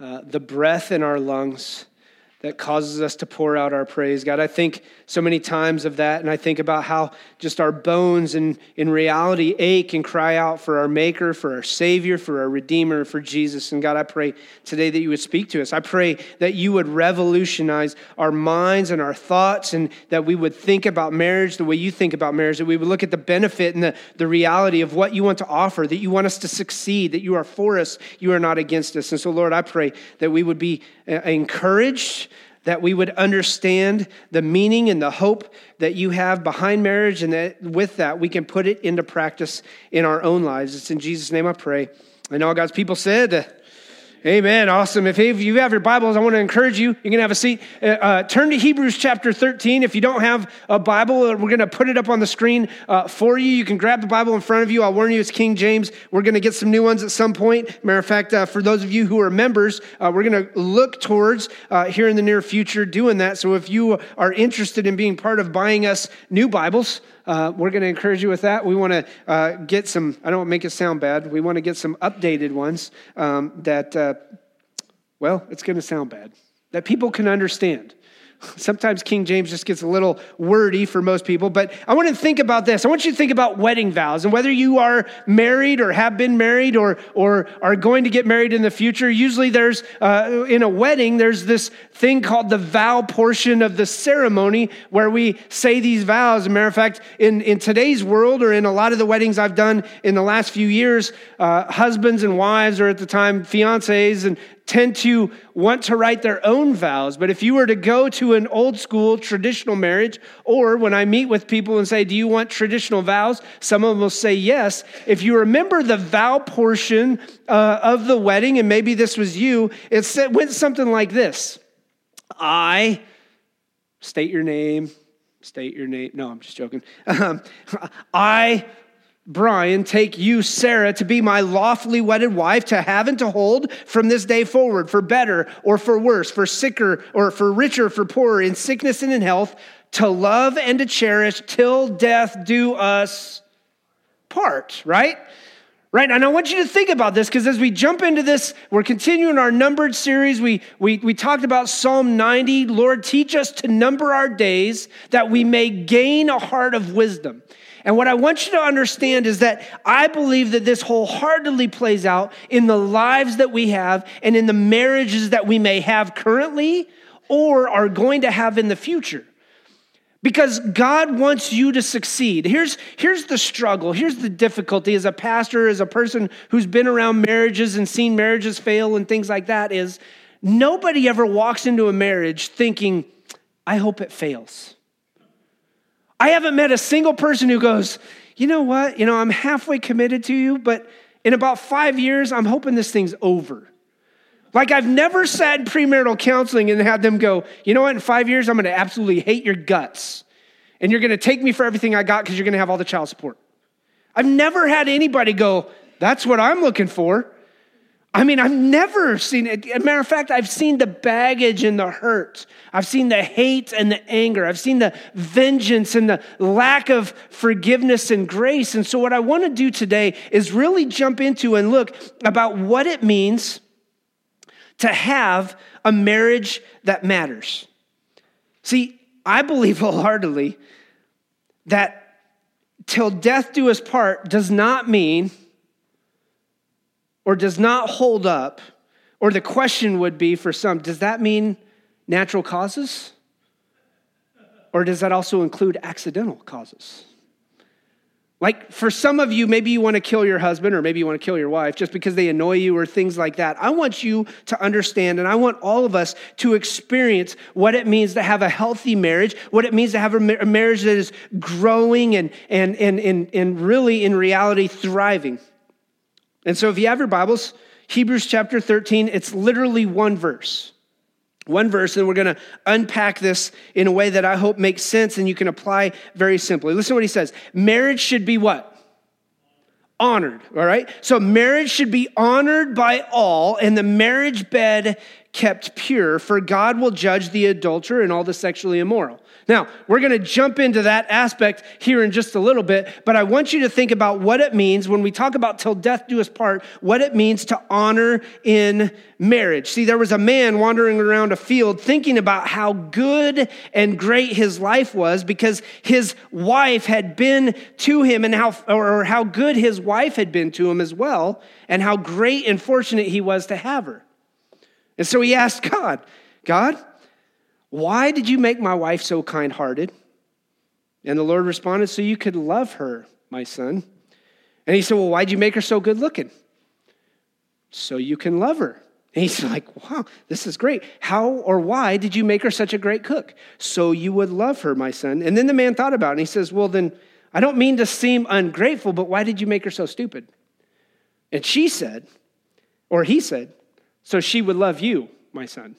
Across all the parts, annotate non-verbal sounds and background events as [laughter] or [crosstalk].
uh, the breath in our lungs that causes us to pour out our praise. God, I think so many times of that, and I think about how just our bones and in reality ache and cry out for our Maker, for our Savior, for our Redeemer, for Jesus. And God, I pray today that you would speak to us. I pray that you would revolutionize our minds and our thoughts, and that we would think about marriage the way you think about marriage, that we would look at the benefit and the, the reality of what you want to offer, that you want us to succeed, that you are for us, you are not against us. And so, Lord, I pray that we would be uh, encouraged that we would understand the meaning and the hope that you have behind marriage, and that with that, we can put it into practice in our own lives. It's in Jesus' name I pray. And all God's people said, Amen. Awesome. If you have your Bibles, I want to encourage you. You can have a seat. Uh, uh, turn to Hebrews chapter 13. If you don't have a Bible, uh, we're going to put it up on the screen uh, for you. You can grab the Bible in front of you. I'll warn you, it's King James. We're going to get some new ones at some point. Matter of fact, uh, for those of you who are members, uh, we're going to look towards here in the near future doing that. So if you are interested in being part of buying us new Bibles, uh, we're going to encourage you with that. We want to uh, get some, I don't make it sound bad, we want to get some updated ones um, that, uh, well, it's going to sound bad, that people can understand. Sometimes King James just gets a little wordy for most people, but I want to think about this. I want you to think about wedding vows and whether you are married or have been married or, or are going to get married in the future. Usually, there's uh, in a wedding, there's this thing called the vow portion of the ceremony where we say these vows. As a matter of fact, in, in today's world or in a lot of the weddings I've done in the last few years, uh, husbands and wives, or at the time, fiancés and tend to want to write their own vows. But if you were to go to an old school traditional marriage, or when I meet with people and say, Do you want traditional vows? Some of them will say yes. If you remember the vow portion uh, of the wedding, and maybe this was you, it went something like this I state your name, state your name. No, I'm just joking. Um, [laughs] I Brian, take you, Sarah, to be my lawfully wedded wife, to have and to hold from this day forward, for better or for worse, for sicker or for richer, for poorer, in sickness and in health, to love and to cherish till death do us part, right? Right, and I want you to think about this because as we jump into this, we're continuing our numbered series. We, we, we talked about Psalm 90. Lord, teach us to number our days that we may gain a heart of wisdom. And what I want you to understand is that I believe that this wholeheartedly plays out in the lives that we have and in the marriages that we may have currently or are going to have in the future. Because God wants you to succeed. Here's, here's the struggle. Here's the difficulty as a pastor, as a person who's been around marriages and seen marriages fail and things like that is nobody ever walks into a marriage thinking, I hope it fails. I haven't met a single person who goes, you know what? You know, I'm halfway committed to you, but in about five years, I'm hoping this thing's over. Like, I've never sat in premarital counseling and had them go, you know what? In five years, I'm going to absolutely hate your guts. And you're going to take me for everything I got because you're going to have all the child support. I've never had anybody go, that's what I'm looking for. I mean, I've never seen it. As a matter of fact, I've seen the baggage and the hurt. I've seen the hate and the anger. I've seen the vengeance and the lack of forgiveness and grace. And so, what I want to do today is really jump into and look about what it means to have a marriage that matters. See, I believe [laughs] wholeheartedly that till death do us part does not mean or does not hold up, or the question would be for some, does that mean natural causes? Or does that also include accidental causes? Like for some of you, maybe you want to kill your husband or maybe you want to kill your wife just because they annoy you or things like that. I want you to understand, and I want all of us to experience what it means to have a healthy marriage, what it means to have a marriage that is growing and, and, and, and, and really in reality thriving. And so if you have your Bibles, Hebrews chapter 13, it's literally one verse. One verse, and we're going to unpack this in a way that I hope makes sense and you can apply very simply. Listen to what he says. Marriage should be what? Honored, all right? So marriage should be honored by all, and the marriage bed kept pure, for God will judge the adulterer and all the sexually immoral. Now, we're going to jump into that aspect here in just a little bit, but I want you to think about what it means when we talk about till death do us part, what it means to honor in marriage. See, there was a man wandering around a field thinking about how good and great his life was because his wife had been to him and how or how good his wife had been to him as well, and how great and fortunate he was to have her. And so he asked God, God, why did you make my wife so kind hearted? And the Lord responded, So you could love her, my son. And he said, Well, why'd you make her so good looking? So you can love her. And he's [laughs] like, Wow, this is great. How or why did you make her such a great cook? So you would love her, my son. And then the man thought about it and he says, Well, then I don't mean to seem ungrateful, but why did you make her so stupid? And she said, or he said, So she would love you, my son.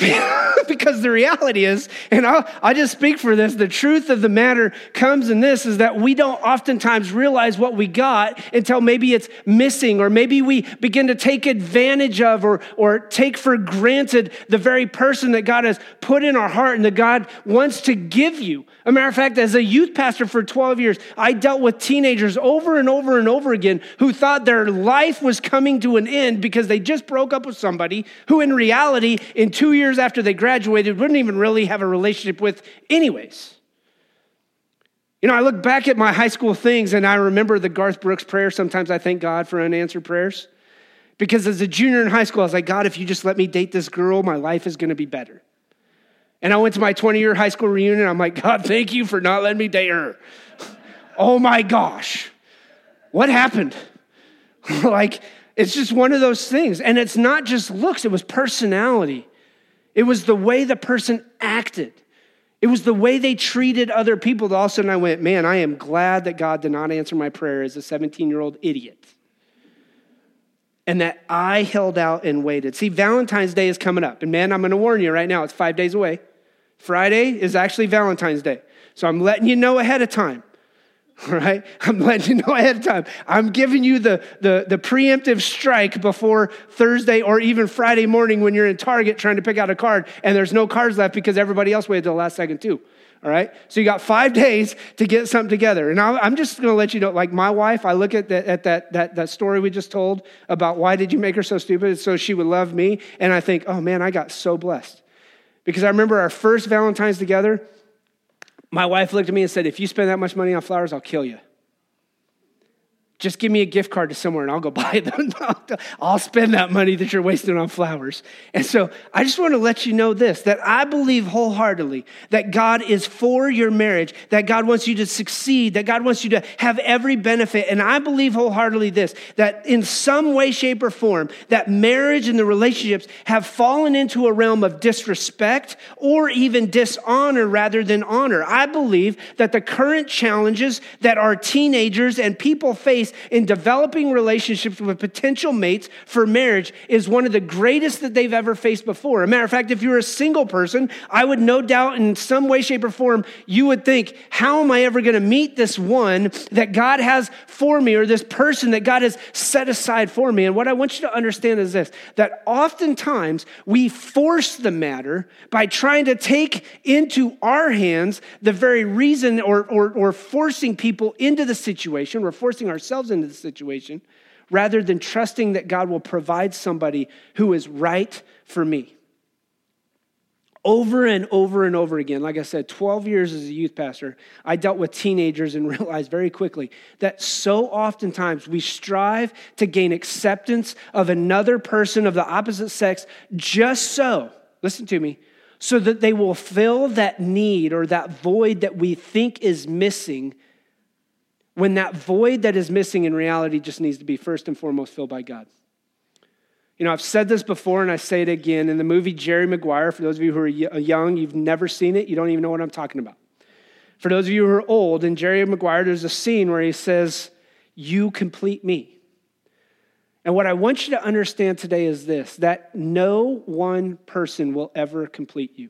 [laughs] because the reality is, and I'll, i just speak for this, the truth of the matter comes in this is that we don't oftentimes realize what we got until maybe it's missing, or maybe we begin to take advantage of or, or take for granted the very person that God has put in our heart and that God wants to give you. A matter of fact, as a youth pastor for 12 years, I dealt with teenagers over and over and over again who thought their life was coming to an end because they just broke up with somebody who, in reality, in two years after they graduated, wouldn't even really have a relationship with, anyways. You know, I look back at my high school things and I remember the Garth Brooks prayer. Sometimes I thank God for unanswered prayers. Because as a junior in high school, I was like, God, if you just let me date this girl, my life is going to be better. And I went to my 20 year high school reunion. I'm like, God, thank you for not letting me date her. [laughs] oh my gosh. What happened? [laughs] like, it's just one of those things. And it's not just looks, it was personality. It was the way the person acted. It was the way they treated other people. All of a sudden, I went, man, I am glad that God did not answer my prayer as a 17 year old idiot. And that I held out and waited. See, Valentine's Day is coming up. And man, I'm going to warn you right now, it's five days away. Friday is actually Valentine's Day. So I'm letting you know ahead of time. [laughs] Right? I'm letting you know ahead of time. I'm giving you the, the, the preemptive strike before Thursday or even Friday morning when you're in Target trying to pick out a card and there's no cards left because everybody else waited till the last second too. All right? So you got five [laughs] days to get something together. And I'm just going to let you know, like my wife, I look at, that, at that, that, that story we just told about why did you make her so stupid so she would love me. And I think, oh man, I got so blessed. Because I remember our first Valentine's together, my wife looked at me and said, If you spend that much money on flowers, I'll kill you just give me a gift card to somewhere and I'll go [laughs] buy them. I'll spend that money that you're wasting on flowers. And so I just want to let you know this that I believe wholeheartedly that God is for your marriage, that God wants you to succeed, that God wants you to have every benefit. And I believe wholeheartedly this that in some way, shape, or form, that marriage and the relationships have fallen into a realm of disrespect or even dishonor rather than honor. I believe that the current challenges that our teenagers and people face in developing relationships with potential mates for marriage is one of the greatest that they've ever faced before. A matter of fact, if you're a single person, I would no doubt in some way, shape, or form, you would think, how am I ever going to meet this one that God has for me or this person that God has set aside for me? And what I want you to understand is this that oftentimes we force the matter by trying to take into our hands the very reason or, or, or forcing people into the situation. We're forcing ourselves into the situation rather than trusting that God will provide somebody who is right for me. Over and over and over again, like I said, 12 years as a youth pastor, I dealt with teenagers and [laughs] realized very quickly that so oftentimes we strive to gain acceptance of another person of the opposite sex just so, listen to me, so that they will fill that need or that void that we think is missing when that void that is missing in reality just needs to be first and foremost filled by God. You know, I've said this before and I say it again. In the movie Jerry Maguire, for those of you who are uh, young, you've never seen it, you don't even know what I'm talking about. For those of you who are old, in Jerry Maguire, there's a scene where he says, You complete me. And what I want you to understand today is this that no one person will ever complete you.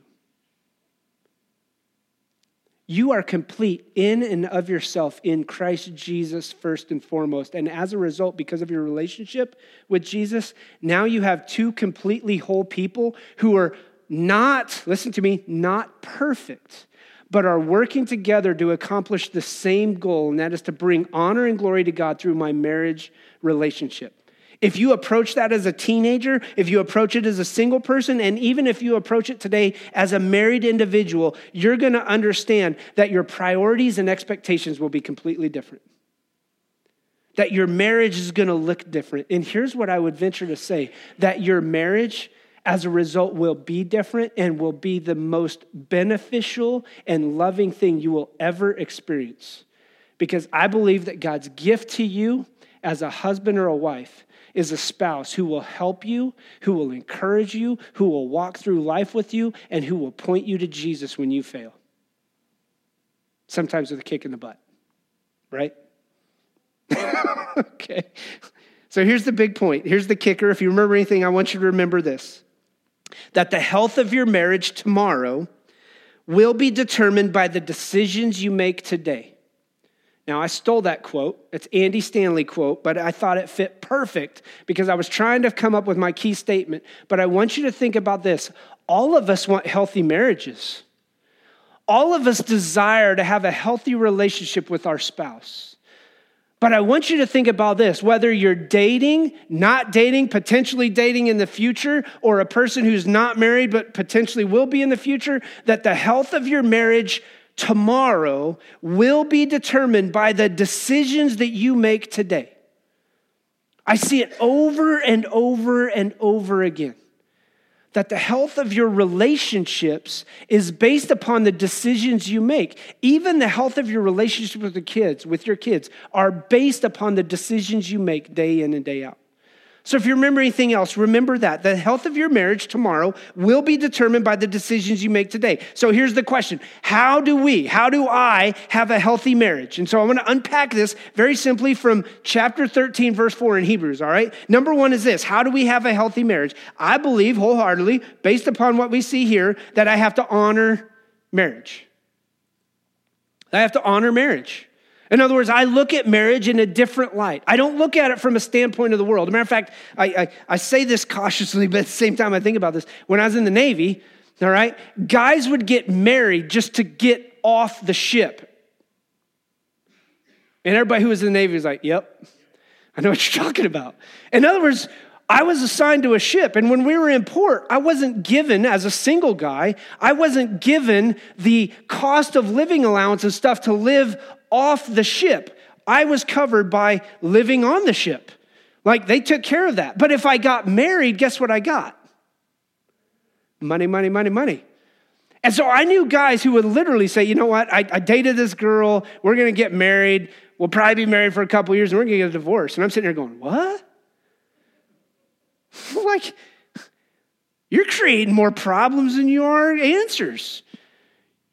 You are complete in and of yourself in Christ Jesus, first and foremost. And as a result, because of your relationship with Jesus, now you have two completely whole people who are not, listen to me, not perfect, but are working together to accomplish the same goal, and that is to bring honor and glory to God through my marriage relationship. If you approach that as a teenager, if you approach it as a single person, and even if you approach it today as a married individual, you're going to understand that your priorities and expectations will be completely different. That your marriage is going to look different. And here's what I would venture to say that your marriage, as a result, will be different and will be the most beneficial and loving thing you will ever experience. Because I believe that God's gift to you as a husband or a wife is a spouse who will help you, who will encourage you, who will walk through life with you, and who will point you to Jesus when you fail. Sometimes with a kick in the butt, right? [laughs] okay. So here's the big point. Here's the kicker. If you remember anything, I want you to remember this that the health of your marriage tomorrow will be determined by the decisions you make today. Now, I stole that quote. It's Andy Stanley quote, but I thought it fit perfect because I was trying to come up with my key statement. But I want you to think about this. All of us want healthy marriages. All of us desire to have a healthy relationship with our spouse. But I want you to think about this whether you're dating, not dating, potentially dating in the future, or a person who's not married but potentially will be in the future, that the health of your marriage tomorrow will be determined by the decisions that you make today. I see it over and over and over again that the health of your relationships is based upon the decisions you make. Even the health of your relationship with the kids, with your kids, are based upon the decisions you make day in and day out. So, if you remember anything else, remember that. The health of your marriage tomorrow will be determined by the decisions you make today. So, here's the question How do we, how do I have a healthy marriage? And so, I'm going to unpack this very simply from chapter 13, verse 4 in Hebrews, all right? Number one is this How do we have a healthy marriage? I believe wholeheartedly, based upon what we see here, that I have to honor marriage. I have to honor marriage. In other words, I look at marriage in a different light. I don't look at it from a standpoint of the world. As a matter of fact, I, I, I, say this [laughs] cautiously, but at the same time, I think about this. When I was in the Navy, all right, guys would get married just to get off the ship. And everybody who was in the Navy was like, yep, I know what you're [laughs] talking about. In other words, I was assigned to a ship, and when we were in port, I wasn't given, as a single guy, I wasn't given the cost of living allowance and stuff to live off the ship. I was covered by living on the ship. Like they took care of that. But if I got married, guess what I got? Money, money, money, money. And so I knew guys who would literally say, you know what, I, I dated this girl, we're gonna get married, we'll probably be married for a couple years, and we're gonna get a divorce. And I'm sitting there going, what? like, you're creating more problems than you are answers.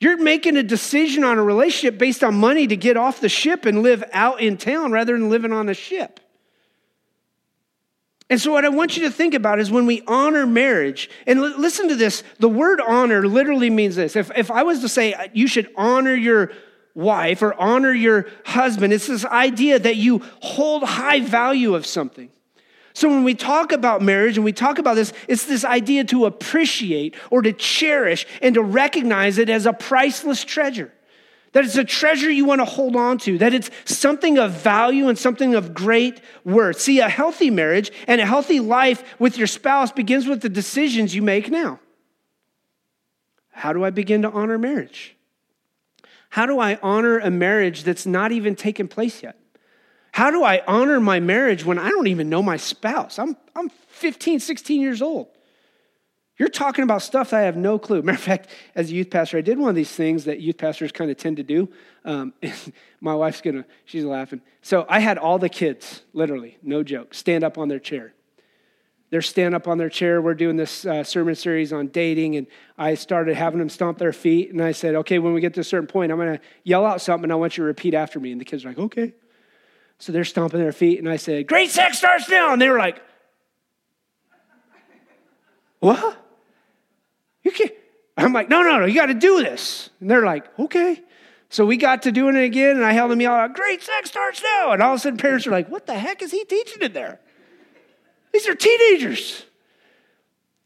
You're making a decision on a relationship based on money to get off the ship and live out in town rather than living on the ship. And so, what I want you to think about is when we honor marriage, and l- listen to this the word honor literally means this. If, if I was to say uh, you should honor your wife or honor your husband, it's this idea that you hold high value of something. So when we talk about marriage and we talk about this, it's this idea to appreciate or to cherish and to recognize it as a priceless treasure. That it's a treasure you want to hold on to, that it's something of value and something of great worth. See, a healthy marriage and a healthy life with your spouse begins with the decisions you make now. How do I begin to honor marriage? How do I honor a marriage that's not even taken place yet? How do I honor my marriage when I don't even know my spouse? I'm, I'm 15, 16 years old. You're talking about stuff that I have no clue. Matter of fact, as a youth pastor, I did one of these things that youth pastors kind of tend to do. Um, [laughs] my wife's gonna, she's laughing. So I had all the kids, literally, no joke, stand up on their chair. They're stand up on their chair. We're doing this uh, sermon series on dating, and I started having them stomp their feet. And I said, okay, when we get to a certain point, I'm gonna yell out something, and I want you to repeat after me. And the kids are like, okay. So they're stomping their feet, and I said, Great sex starts now. And they were like, What? You can't. I'm like, No, no, no, you got to do this. And they're like, Okay. So we got to doing it again, and I held them out, Great sex starts now. And all of a sudden, parents are like, What the heck is he teaching in there? These are teenagers.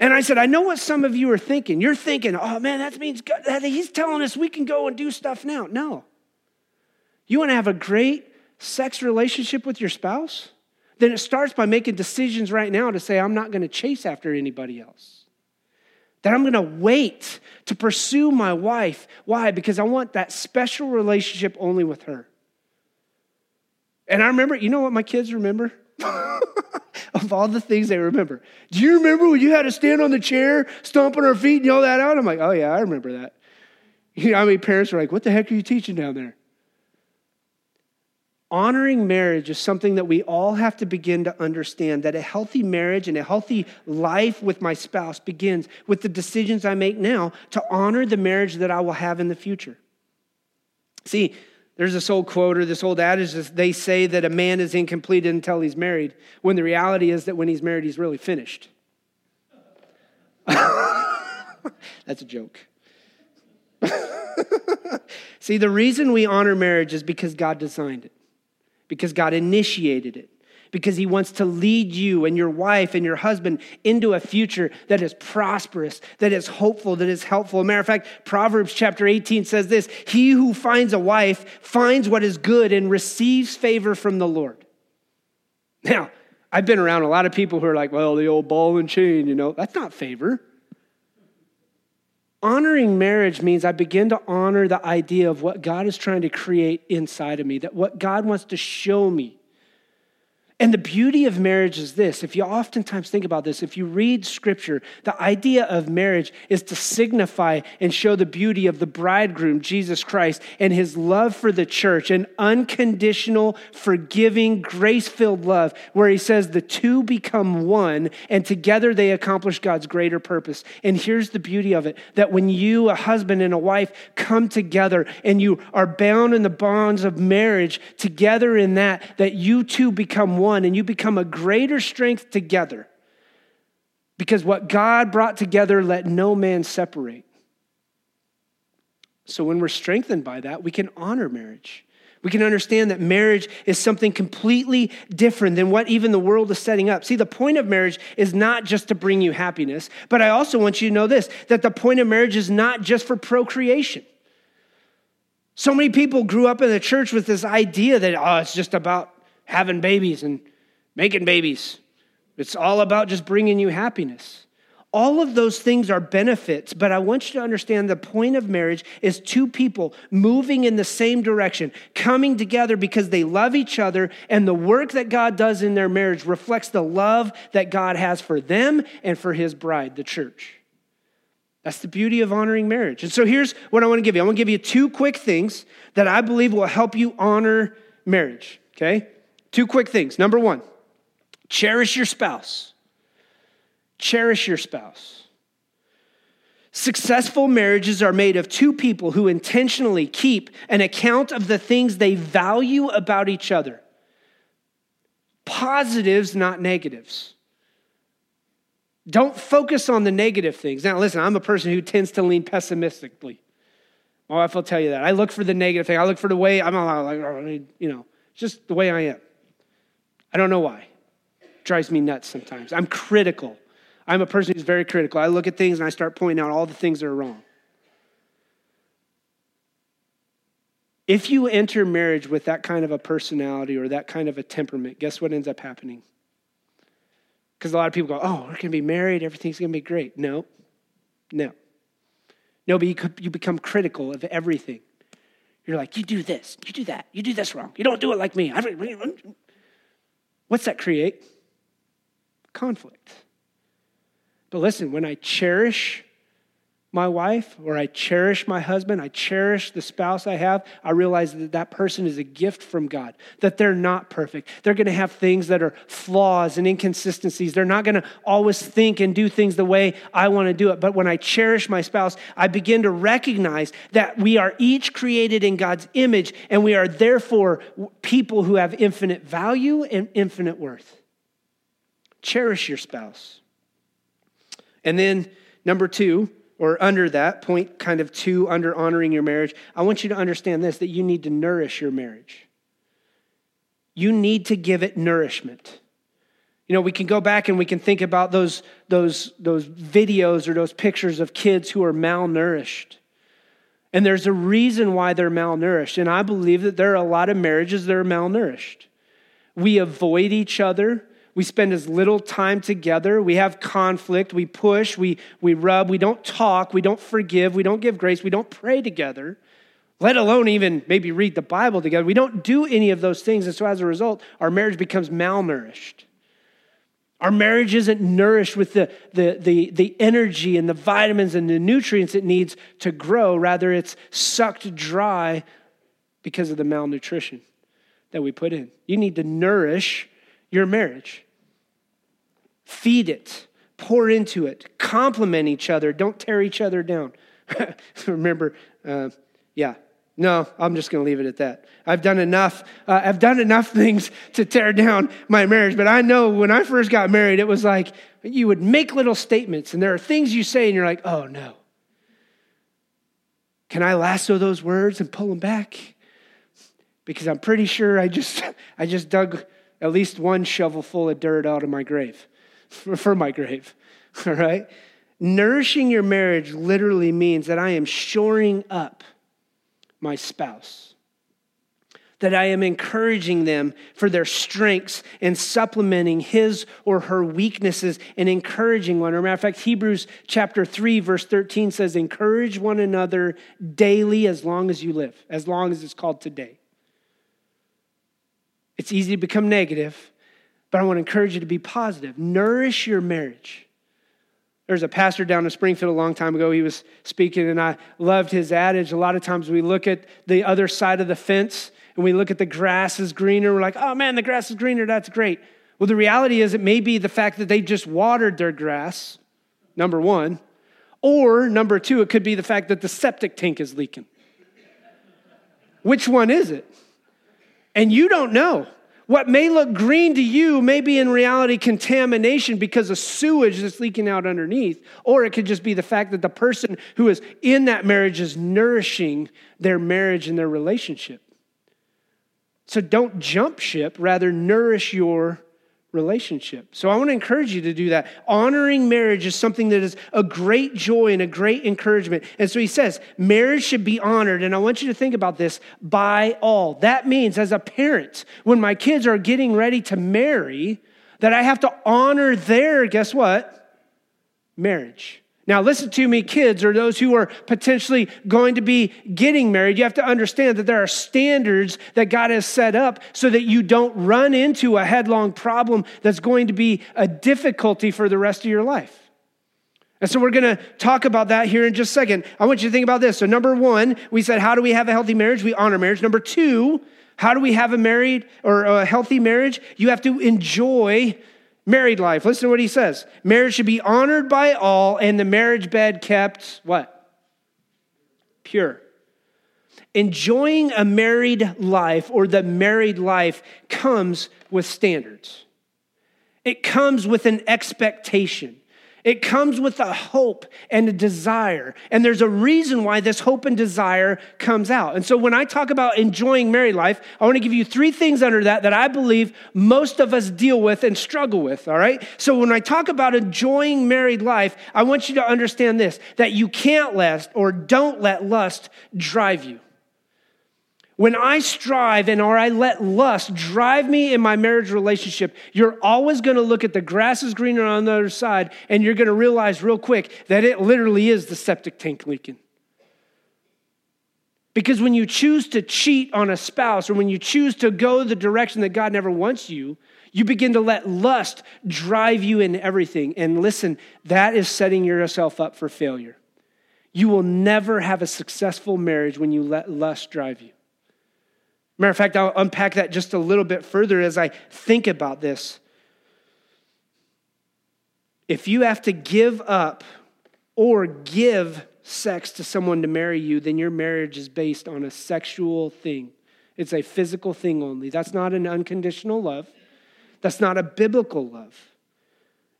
And I said, I know what some of you are thinking. You're thinking, oh man, that means God, that he's telling us we can go and do stuff now. No. You want to have a great sex relationship with your spouse? Then it starts by making decisions right now to say, I'm not going to chase after anybody else. That I'm going to wait to pursue my wife. Why? Because I want that special relationship only with her. And I remember, you know what my kids remember? [laughs] of all the things they remember. Do you remember when you had to stand on the chair, stomping our feet, and yell that out? I'm like, oh, yeah, I remember that. You know, I mean, parents are like, what the heck are you teaching down there? Honoring marriage is something that we all have to begin to understand that a healthy marriage and a healthy life with my spouse begins with the decisions I make now to honor the marriage that I will have in the future. See, there's this old quote or this old adage that they say that a man is incomplete until he's married, when the reality is that when he's married, he's really finished. [laughs] That's a joke. [laughs] See, the reason we honor marriage is because God designed it, because God initiated it because he wants to lead you and your wife and your husband into a future that is prosperous, that is hopeful, that is helpful. a matter of fact, Proverbs chapter 18 says this He who finds a wife finds what is good and receives favor from the Lord. Now, I've been around a lot of people who are like, well, the old ball and chain, you know, that's not favor. Honoring marriage means I begin to honor the idea of what God is trying to create inside of me, that what God wants to show me and the beauty of marriage is this if you oftentimes think about this, if you read scripture, the idea of marriage is to signify and show the beauty of the bridegroom, Jesus Christ, and his love for the church, an unconditional, forgiving, grace filled love, where he says the two become one and together they accomplish God's greater purpose. And here's the beauty of it that when you, a husband and a wife, come together and you are bound in the bonds of marriage together in that, that you two become one one and you become a greater strength together. Because what God brought together, let no man separate. So when we're strengthened by that, we can honor marriage. We can understand that marriage is something completely different than what even the world is setting up. See, the point of marriage is not just to bring you happiness, but I also want you to know this that the point of marriage is not just for procreation. So many people grew up in the church with this idea that, oh, it's just about having babies and making babies. It's all about just bringing you happiness. All of those things are benefits, but I want you to understand the point of marriage is two people moving in the same direction, coming together because they love each other, and the work that God does in their marriage reflects the love that God has for them and for his bride, the church. That's the beauty of honoring marriage. And so here's what I want to give you I want to give you two quick things that I believe will help you honor marriage, okay? Two quick things. Number one, cherish your spouse. Cherish your spouse. Successful marriages are made of two people who intentionally keep an account of the things they value about each other. Positives, not negatives. Don't focus on the negative things. Now, listen, I'm a person who tends to lean pessimistically. My wife will tell you that. I look for the negative thing. I look for the way I'm like, oh, you know, just the way I am. I don't know why. It drives me nuts sometimes. I'm critical. I'm a person who's very critical. I look at things and I start pointing out all the things that are wrong. If you enter marriage with that kind of a personality or that kind of a temperament, guess what ends up happening? Because a lot of people go, oh, we're going to be married, everything's going to be great. No, no. No, but you, you become critical of everything. You're like, you do this, you do that, you do this wrong, you don't do it like me. What's that create? Conflict. But listen, when I cherish my wife or I cherish my husband, I cherish the spouse I have, I realize that that person is a gift from God, that they're not perfect. They're going to have things that are flaws and inconsistencies. They're not going to always think and do things the way I want to do it. But when I cherish my spouse, I begin to recognize that we are each created in God's image and we are therefore people who have infinite value and infinite worth. Cherish your spouse. And then, number two, or under that, point kind of two, under honoring your marriage, I want you to understand this that you need to nourish your marriage. You need to give it nourishment. You know, we can go back and we can think about those, those, those videos or those pictures of kids who are malnourished. And there's a reason why they're malnourished. And I believe that there are a lot of marriages that are malnourished. We avoid each other. We spend as little time together. We have conflict. We push. We, we rub. We don't talk. We don't forgive. We don't give grace. We don't pray together, let alone even maybe read the Bible together. We don't do any of those things. And so as a result, our marriage becomes malnourished. Our marriage isn't nourished with the, the, the, the energy and the vitamins and the nutrients it needs to grow. Rather, it's sucked dry because of the malnutrition that we put in. You need to nourish your marriage, feed it, pour into it, compliment each other, don't tear each other down. [laughs] Remember, uh, yeah, no, I'm just going to leave it at that. I've done enough. Uh, I've done enough [laughs] things to tear down my marriage. But I know when I first got married, it was like you would make little statements, and there are things you say, and you're like, oh no. Can I lasso those words and pull them back? Because I'm pretty sure I just [laughs] I just dug at least one shovel full of dirt out of my grave [laughs] for my grave. [laughs] All right? Nourishing your marriage literally means that I am shoring up my spouse. That I am encouraging them for their strengths and supplementing his or her weaknesses and encouraging one. As matter of fact, Hebrews chapter 3, verse 13 says, Encourage one another daily as long as you live, as long as it's called today. It's easy to become negative, but I want to encourage you to be positive. Nourish your marriage. There's a pastor down in Springfield a long time ago. He was speaking, and I loved his adage. A lot of times we look at the other side of the fence and we look at the grass is greener. We're like, oh man, the grass is greener. That's great. Well, the reality is, it may be the fact that they just watered their grass, number one. Or number two, it could be the fact that the septic tank is leaking. Which one is it? And you don't know. What may look green to you may be in reality contamination because of sewage that's leaking out underneath. Or it could just be the fact that the person who is in that marriage is nourishing their marriage and their relationship. So don't jump ship, rather, nourish your relationship. So I want to encourage you to do that. Honoring marriage is something that is a great joy and a great encouragement. And so he says, marriage should be honored. And I want you to think about this by all. That means as a parent, when my kids are getting ready to marry, that I have to honor their, guess what? Marriage. Now, listen to me, kids, or those who are potentially going to be getting married. You have to understand that there are standards that God has set up so that you don't run into a headlong problem that's going to be a difficulty for the rest of your life. And so we're going to talk about that here in just a second. I want you to think about this. So, number one, we said, how do we have a healthy marriage? We honor marriage. Number two, how do we have a married or a healthy marriage? You have to enjoy Married life. Listen to what he says. Marriage should be honored by all and the marriage bed kept what? Pure. Enjoying a married life or the married life comes with standards. It comes with an expectation. It comes with a hope and a desire. And there's a reason why this hope and desire comes out. And so when I talk about enjoying married life, I want to give you three things under that that I believe most of us deal with and struggle with, all right? So when I talk about enjoying married life, I want you to understand this that you can't let or don't let lust drive you. When I strive and or I let lust drive me in my marriage relationship, you're always going to look at the grass is greener on the other side and you're going to realize real quick that it literally is the septic tank leaking. Because when you choose to cheat on a spouse or when you choose to go the direction that God never wants you, you begin to let lust drive you in everything. And listen, that is setting yourself up for failure. You will never have a successful marriage when you let lust drive you. Matter of fact, I'll unpack that just a little bit further as I think about this. If you have to give up or give sex to someone to marry you, then your marriage is based on a sexual thing. It's a physical thing only. That's not an unconditional love. That's not a biblical love.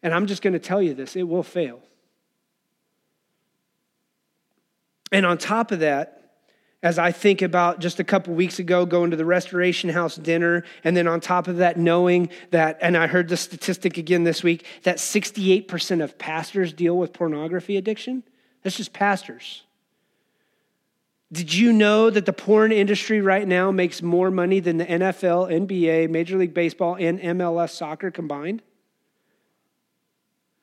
And I'm just going to tell you this it will fail. And on top of that, as I think about just a couple weeks ago going to the Restoration House dinner, and then on top of that, knowing that, and I heard the statistic again this week, that 68% of pastors deal with pornography addiction. That's just pastors. Did you know that the porn industry right now makes more money than the NFL, NBA, Major League Baseball, and MLS soccer combined?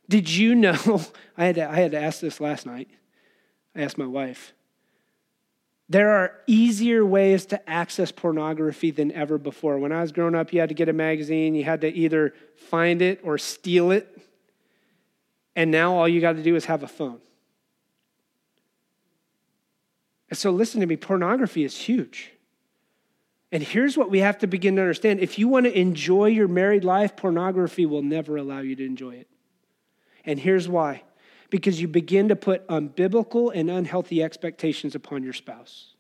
Did you know? [laughs] I had to, I had to ask this last night. I asked my wife. There are easier ways to access pornography than ever before. When I was growing up, you had to get a magazine, you had to either find it or steal it. And now all you got to do is have a phone. And so, listen to me pornography is huge. And here's what we have to begin to understand if you want to enjoy your married life, pornography will never allow you to enjoy it. And here's why because you begin to put unbiblical and unhealthy expectations upon your spouse.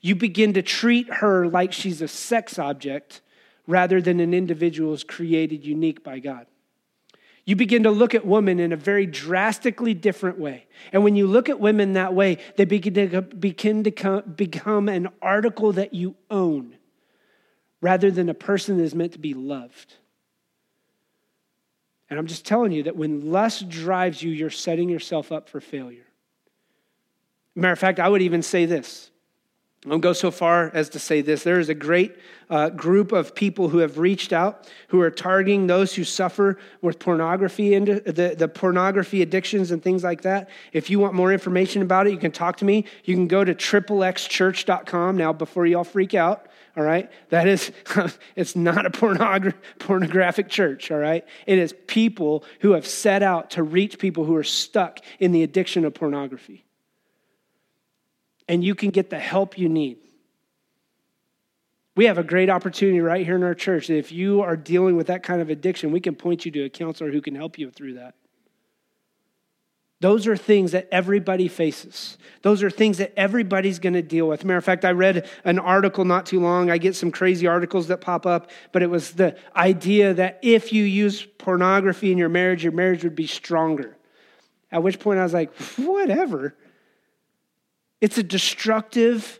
You begin to treat her like she's a sex object rather than an individual who's created unique by God. You begin to look at women in a very drastically different way. And when you look at women that way, they begin to, begin to become an article that you own rather than a person that is meant to be loved. And I'm just telling you that when lust drives you, you're setting yourself up for failure. Matter of fact, I would even say this. I won't go so far as to say this. There is a great uh, group of people who have reached out who are targeting those who suffer with pornography and the, the pornography addictions and things like that. If you want more information about it, you can talk to me. You can go to XXXchurch.com. Now, before y'all freak out, all right? That is, [laughs] it's not a pornogra- pornographic church, all right? It is people who have set out to reach people who are stuck in the addiction of pornography. And you can get the help you need. We have a great opportunity right here in our church that if you are dealing with that kind of addiction, we can point you to a counselor who can help you through that. Those are things that everybody faces. Those are things that everybody's going to deal with. Matter of fact, I read an article not too long. I get some crazy articles that pop up, but it was the idea that if you use pornography in your marriage, your marriage would be stronger. At which point I was like, whatever. It's a destructive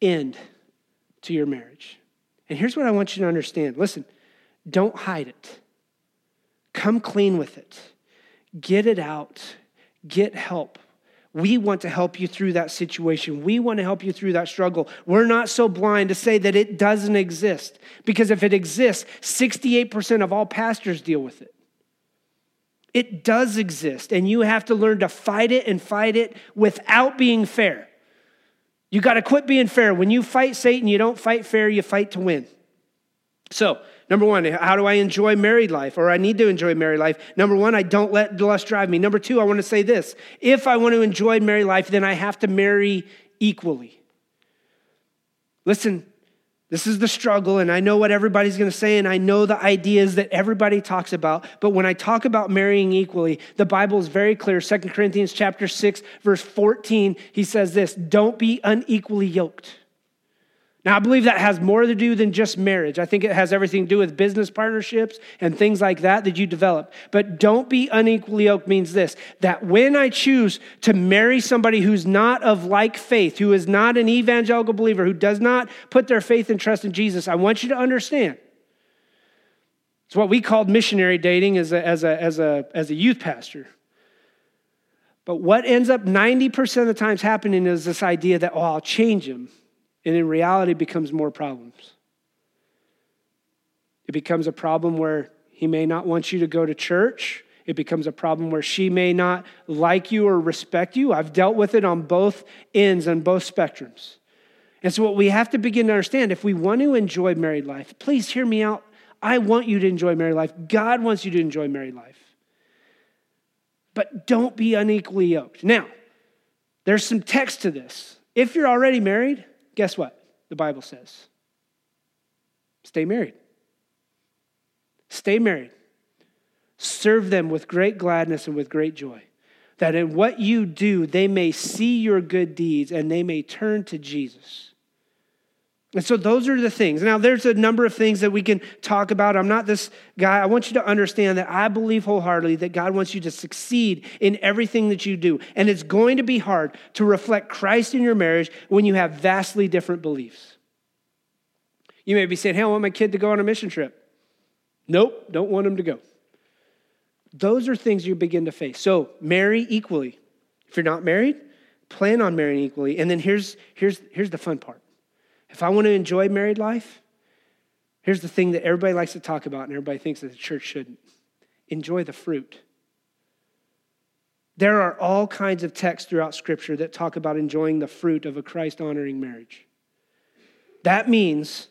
end to your marriage. And here's what I want you to understand listen, don't hide it, come clean with it. Get it out, get help. We want to help you through that situation. We want to help you through that struggle. We're not so blind to say that it doesn't exist, because if it exists, 68% of all pastors deal with it. It does exist, and you have to learn to fight it and fight it without being fair. You got to quit being fair. When you fight Satan, you don't fight fair, you fight to win. So, Number one, how do I enjoy married life or I need to enjoy married life? Number one, I don't let lust drive me. Number two, I want to say this if I want to enjoy married life, then I have to marry equally. Listen, this is the struggle, and I know what everybody's going to say, and I know the ideas that everybody talks about. But when I talk about marrying equally, the Bible is very clear. 2 Corinthians chapter 6, verse 14, he says this: don't be unequally yoked. Now, I believe that has more to do than just marriage. I think it has everything to do with business partnerships and things like that that you develop. But don't be unequally yoked means this that when I choose to marry somebody who's not of like faith, who is not an evangelical believer, who does not put their faith and trust in Jesus, I want you to understand. It's what we called missionary dating as a, as a, as a, as a youth pastor. But what ends up 90% of the times happening is this idea that, oh, I'll change him and in reality becomes more problems. It becomes a problem where he may not want you to go to church. It becomes a problem where she may not like you or respect you. I've dealt with it on both ends, on both spectrums. And so, what we have to begin to understand if we want to enjoy married life, please hear me out. I want you to enjoy married life. God wants you to enjoy married life. But don't be unequally yoked. Now, there's some text to this. If you're already married, Guess what? The Bible says stay married. Stay married. Serve them with great gladness and with great joy, that in what you do, they may see your good deeds and they may turn to Jesus. And so those are the things. Now, there's a number of things that we can talk about. I'm not this guy. I want you to understand that I believe wholeheartedly that God wants you to succeed in everything that you do. And it's going to be hard to reflect Christ in your marriage when you have vastly different beliefs. You may be saying, Hey, I want my kid to go on a mission trip. Nope, don't want him to go. Those are things you begin to face. So, marry equally. If you're not married, plan on marrying equally. And then here's, here's, here's the fun part if I want to enjoy married life, here's the thing that everybody likes to talk about and everybody thinks that the church shouldn't enjoy the fruit. There are all kinds of texts throughout Scripture that talk about enjoying the fruit of a Christ honoring marriage. That means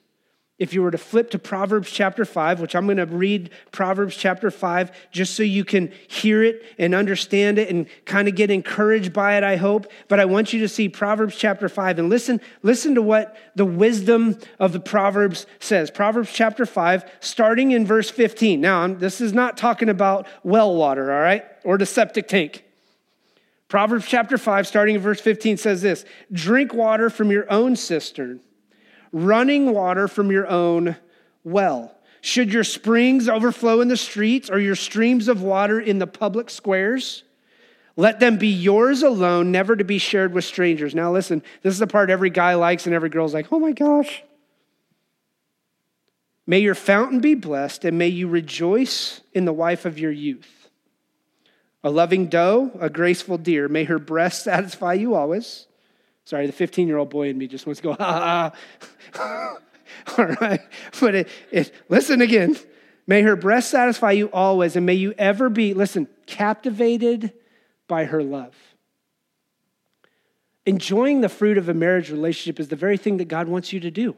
if you were to flip to Proverbs chapter 5, which I'm going to read Proverbs chapter 5 just so you can hear it and understand it and kind of get encouraged by it, I hope. But I want you to see Proverbs chapter 5 and listen, listen to what the wisdom of the Proverbs says. Proverbs chapter 5, starting in verse 15. Now, this is not talking about well water, all right, or the septic tank. Proverbs chapter 5, starting in verse 15, says this Drink water from your own cistern running water from your own well. Should your springs overflow in the streets or your streams of water in the public squares? Let them be yours alone, never to be shared with strangers. Now, listen, this is the part every guy likes and every girl's like, oh my gosh. May your fountain be blessed, and may you rejoice in the wife of your youth. A loving doe, a graceful deer, may her breast satisfy you always. Sorry, the 15 year old boy in me just wants to go, ha ha. [laughs] All right. But it, it, listen again. May her breast satisfy you always, and may you ever be, listen, captivated by her love. Enjoying the fruit of a marriage relationship is the very thing that God wants you to do.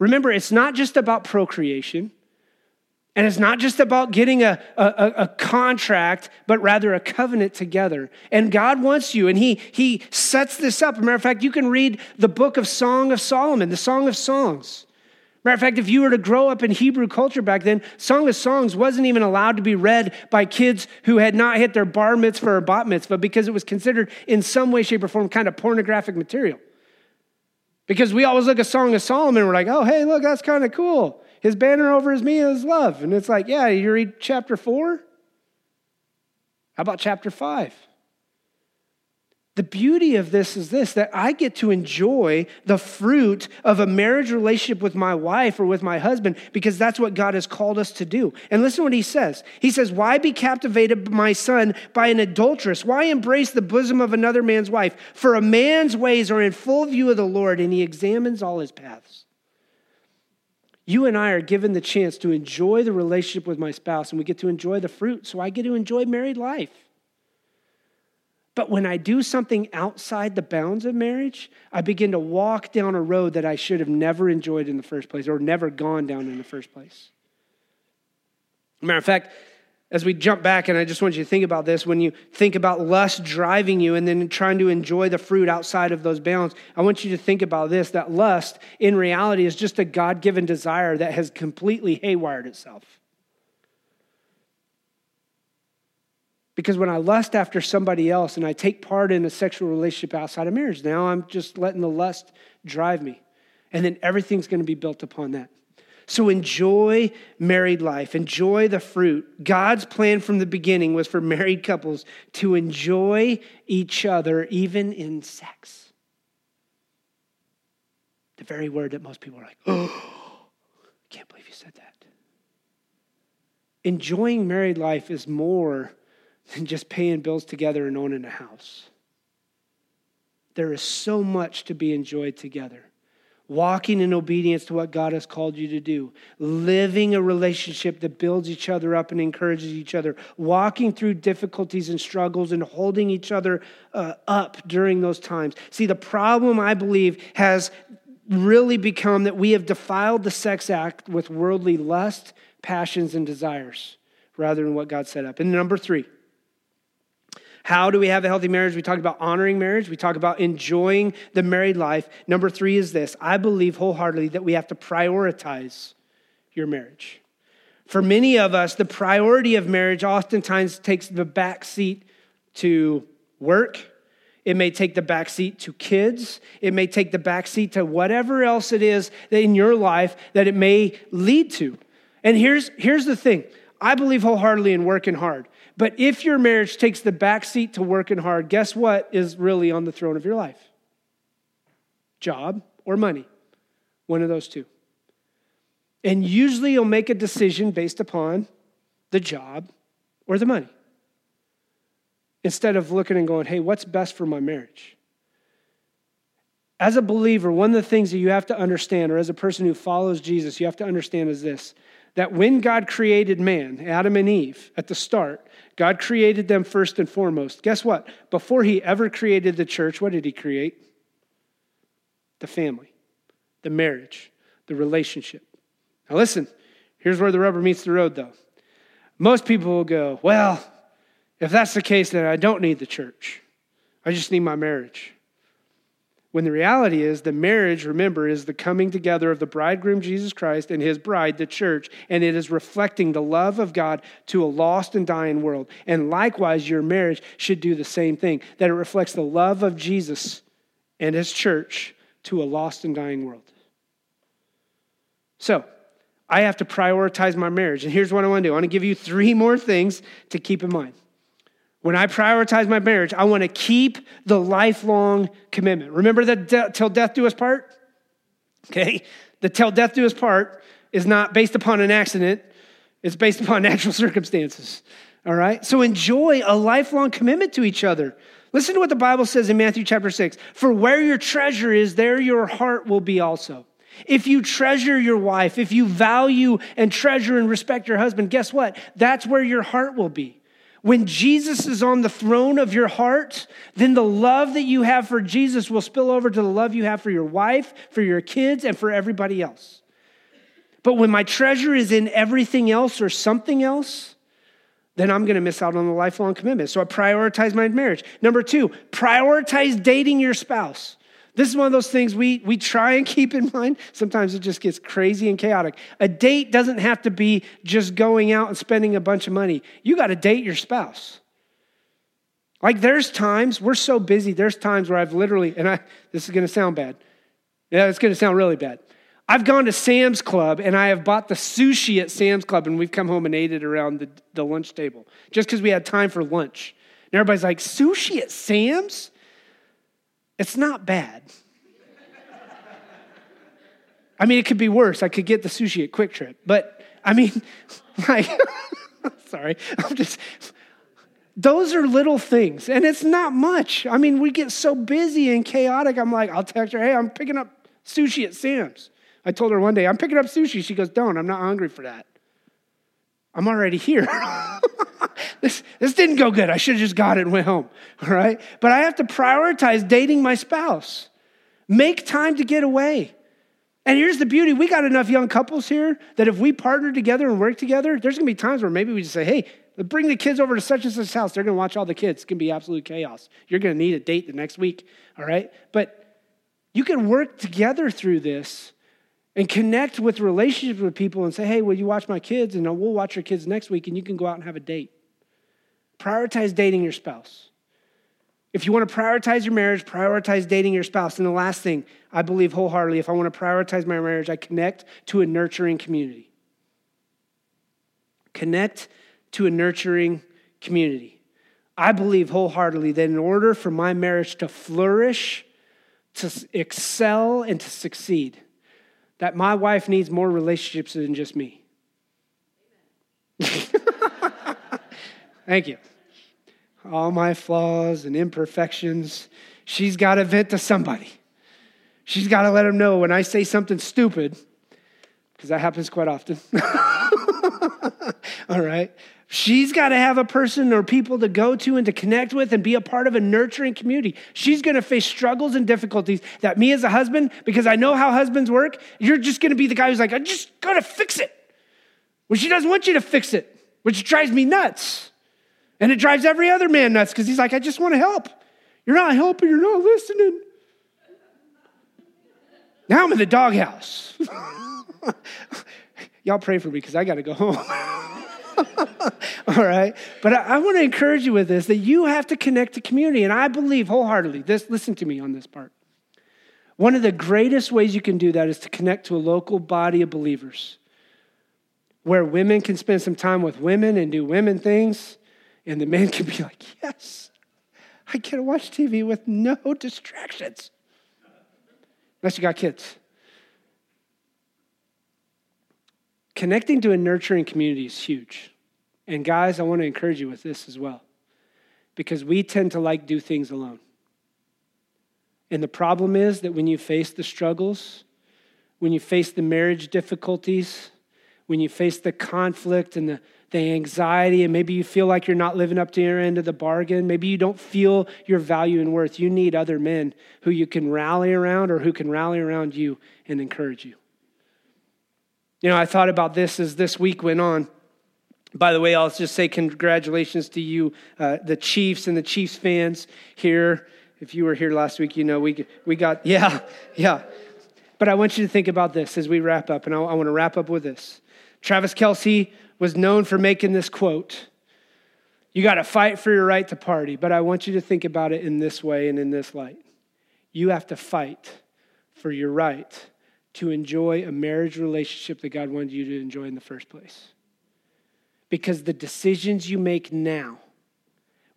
Remember, it's not just about procreation. And it's not just about getting a, a, a, contract, but rather a covenant together. And God wants you, and He, he sets this up. Matter of fact, you can read the book of Song of Solomon, the Song of Songs. Matter of fact, if you were to grow up in Hebrew culture back then, Song of Songs wasn't even allowed to be read by kids who had not hit their bar mitzvah or bat mitzvah because it was considered in some way, shape, or form kind of pornographic material. Because we always look at Song of Solomon we're like, oh, hey, look, that's kind of cool. His banner over his me is love. And it's like, yeah, you read chapter four? How about chapter five? The beauty of this is this that I get to enjoy the fruit of a marriage relationship with my wife or with my husband because that's what God has called us to do. And listen to what he says. He says, Why be captivated, my son, by an adulteress? Why embrace the bosom of another man's wife? For a man's ways are in full view of the Lord, and he examines all his paths. You and I are given the chance to enjoy the relationship with my spouse, and we get to enjoy the fruit, so I get to enjoy married life. But when I do something outside the bounds of marriage, I begin to walk down a road that I should have never enjoyed in the first place or never gone down in the first place. Matter of fact, as we jump back, and I just want you to think about this when you think about lust driving you and then trying to enjoy the fruit outside of those bounds, I want you to think about this that lust in reality is just a God given desire that has completely haywired itself. Because when I lust after somebody else and I take part in a sexual relationship outside of marriage, now I'm just letting the lust drive me. And then everything's going to be built upon that. So enjoy married life, enjoy the fruit. God's plan from the beginning was for married couples to enjoy each other, even in sex. The very word that most people are like, [gasps] oh, I can't believe you said that. Enjoying married life is more than just paying bills together and owning a house. There is so much to be enjoyed together walking in obedience to what God has called you to do, living a relationship that builds each other up and encourages each other, walking through difficulties and struggles and holding each other uh, up during those times. See, the problem, I believe, has really become that we have defiled the sex act with worldly lust, passions, and desires rather than what God set up. And number three, how do we have a healthy marriage? We talked about honoring marriage. We talk about enjoying the married life. Number three is this I believe wholeheartedly that we have to prioritize your marriage. For many of us, the priority of marriage oftentimes takes the back seat to work, It may take the back seat to kids. It may take the back seat to whatever else it is in your life that it may lead to. And here's, here's the thing I believe wholeheartedly in working hard. But if your marriage takes the back seat to working hard, guess what is really on the throne of your life? Job or money. One of those two. And usually you'll make a decision based upon the job or the money instead of looking and going, hey, what's best for my marriage? As a believer, one of the things that you have to understand, or as a person who follows Jesus, you have to understand is this that when God created man, Adam and Eve, at the start, God created them first and foremost. Guess what? Before he ever created the church, what did he create? The family, the marriage, the relationship. Now, listen, here's where the rubber meets the road, though. Most people will go, Well, if that's the case, then I don't need the church. I just need my marriage. When the reality is, the marriage, remember, is the coming together of the bridegroom, Jesus Christ, and his bride, the church, and it is reflecting the love of God to a lost and dying world. And likewise, your marriage should do the same thing that it reflects the love of Jesus and his church to a lost and dying world. So, I have to prioritize my marriage. And here's what I want to do I want to give you three more things to keep in mind. When I prioritize my marriage, I want to keep the lifelong commitment. Remember that de- till death do us part? Okay? The till death do us part is not based upon an accident, it's based upon [laughs] natural circumstances. All right? So enjoy a lifelong commitment to each other. Listen to what the Bible says in Matthew chapter 6 For where your treasure is, there your heart will be also. If you treasure your wife, if you value and treasure and respect your husband, guess what? That's where your heart will be. When Jesus is on the throne of your heart, then the love that you have for Jesus will spill over to the love you have for your wife, for your kids, and for everybody else. But when my treasure is in everything else or something else, then I'm going to miss out on the lifelong commitment. So I prioritize my marriage. Number two, prioritize dating your spouse. This is one of those things we, we try and keep in mind. Sometimes it just gets crazy and chaotic. A date doesn't have to be just going out and spending a bunch of money. You got to date your spouse. Like there's times, we're so busy, there's times where I've literally, and I this is gonna sound bad. Yeah, it's gonna sound really bad. I've gone to Sam's Club and I have bought the sushi at Sam's Club and we've come home and ate it around the, the lunch table just because we had time for lunch. And everybody's like, sushi at Sam's? It's not bad. I mean, it could be worse. I could get the sushi at QuikTrip, but I mean, [laughs] like, [laughs] sorry, I'm just, those are little things, and it's not much. I mean, we get so busy and chaotic. I'm like, I'll text her, hey, I'm picking up sushi at Sam's. I told her one day, I'm picking up sushi. She goes, Don't, I'm not hungry for that. I'm already here. [laughs] this, this didn't go good. I should have just got it and went home. Right? But I have to prioritize dating my spouse. Make time to get away. And here's the beauty we got enough young couples here that if we partner together and work together, there's gonna be times where maybe we just say, hey, bring the kids over to such and such house. They're gonna watch all the kids. It's gonna be absolute chaos. You're gonna need a date the next week, all right? But you can work together through this and connect with relationships with people and say, hey, will you watch my kids? And uh, we'll watch your kids next week and you can go out and have a date. Prioritize dating your spouse. If you want to prioritize your marriage, prioritize dating your spouse. And the last thing, I believe wholeheartedly, if I want to prioritize my marriage, I connect to a nurturing community. Connect to a nurturing community. I believe wholeheartedly that in order for my marriage to flourish, to excel, and to succeed, that my wife needs more relationships than just me. [laughs] Thank you. All my flaws and imperfections, she's got to vent to somebody. She's got to let them know when I say something stupid, because that happens quite often. [laughs] All right. She's got to have a person or people to go to and to connect with and be a part of a nurturing community. She's going to face struggles and difficulties that me as a husband, because I know how husbands work, you're just going to be the guy who's like, I just got to fix it. When she doesn't want you to fix it, which drives me nuts. And it drives every other man nuts because he's like, I just want to help. You're not helping, you're not listening. Now I'm in the doghouse. [laughs] Y'all pray for me because I got to go home. [laughs] All right. But I, I want to encourage you with this that you have to connect to community. And I believe wholeheartedly, this, listen to me on this part. One of the greatest ways you can do that is to connect to a local body of believers where women can spend some time with women and do women things, and the man [laughs] can be like, yes, I to watch TV with no distractions. Unless you got kids. Connecting to a nurturing community is huge. And guys, I want to encourage you with this as well. Because we tend to like do things alone. And the problem is that when you face the struggles, when you face the marriage difficulties, when you face the conflict and the, the anxiety, and maybe you feel like you're not living up to your end of the bargain, maybe you don't feel your value and worth, you need other men who you can rally around or who can rally around you and encourage you. You know, I thought about this as this week went on. By the way, I'll just say congratulations to you, uh, the Chiefs and the Chiefs fans here. If you were here last week, you know we, we got, [laughs] yeah, yeah. But I want you to think about this as we wrap up, and I, I want to wrap up with this. Travis Kelce was known for making this quote You got to fight for your right to party, but I want you to think about it in this way and in this light. You have to fight for your right to enjoy a marriage relationship that God wanted you to enjoy in the first place. Because the decisions you make now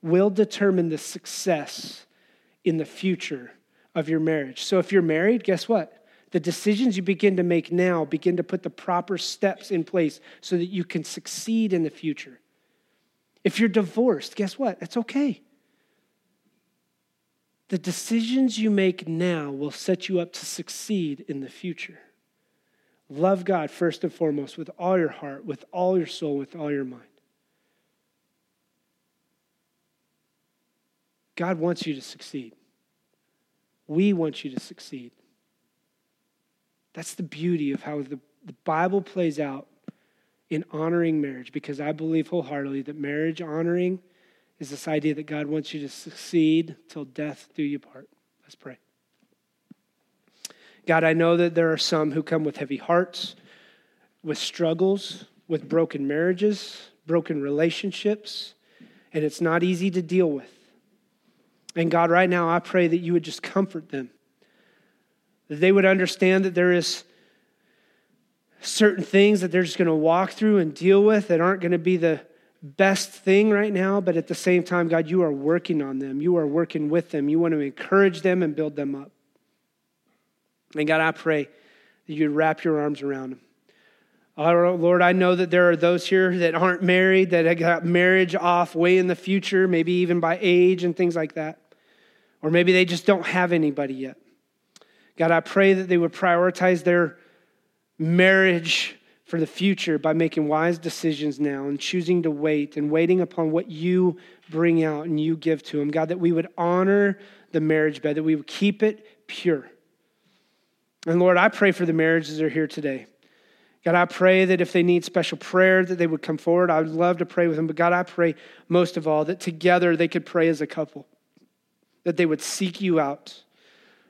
will determine the success in the future of your marriage. So if you're married, guess what? The decisions you begin to make now begin to put the proper steps in place so that you can succeed in the future. If you're divorced, guess what? It's okay. The decisions you make now will set you up to succeed in the future. Love God first and foremost with all your heart, with all your soul, with all your mind. God wants you to succeed. We want you to succeed. That's the beauty of how the, the Bible plays out in honoring marriage because I believe wholeheartedly that marriage honoring is this idea that God wants you to succeed till death do you part. Let's pray. God, I know that there are some who come with heavy hearts, with struggles, with broken marriages, broken relationships, and it's not easy to deal with. And God, right now, I pray that you would just comfort them that they would understand that there is certain things that they're just going to walk through and deal with that aren't going to be the best thing right now, but at the same time, God, you are working on them. You are working with them. You want to encourage them and build them up. And God, I pray that you'd wrap your arms around them. Oh, Lord, I know that there are those here that aren't married, that got marriage off way in the future, maybe even by age and things like that. Or maybe they just don't have anybody yet. God, I pray that they would prioritize their marriage for the future by making wise decisions now and choosing to wait and waiting upon what you bring out and you give to them. God, that we would honor the marriage bed, that we would keep it pure. And Lord, I pray for the marriages that are here today. God, I pray that if they need special prayer, that they would come forward. I would love to pray with them. But God, I pray most of all that together they could pray as a couple, that they would seek you out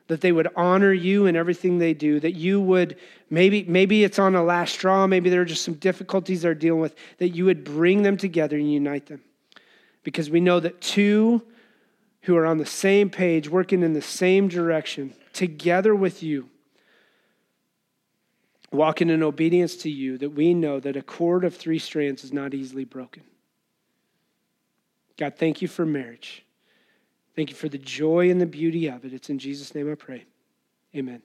that they would honor you in everything they do, that you would, maybe, maybe it's on a last straw, maybe there are just some difficulties they're dealing with, that you would bring them together and unite them. Because we know that two who are on the same page, working in the same direction, together with you, walking in obedience to you, that we know that a cord of three strands is not easily broken. God, thank you for marriage. Thank you for the joy and the beauty of it. It's in Jesus' name I pray. Amen.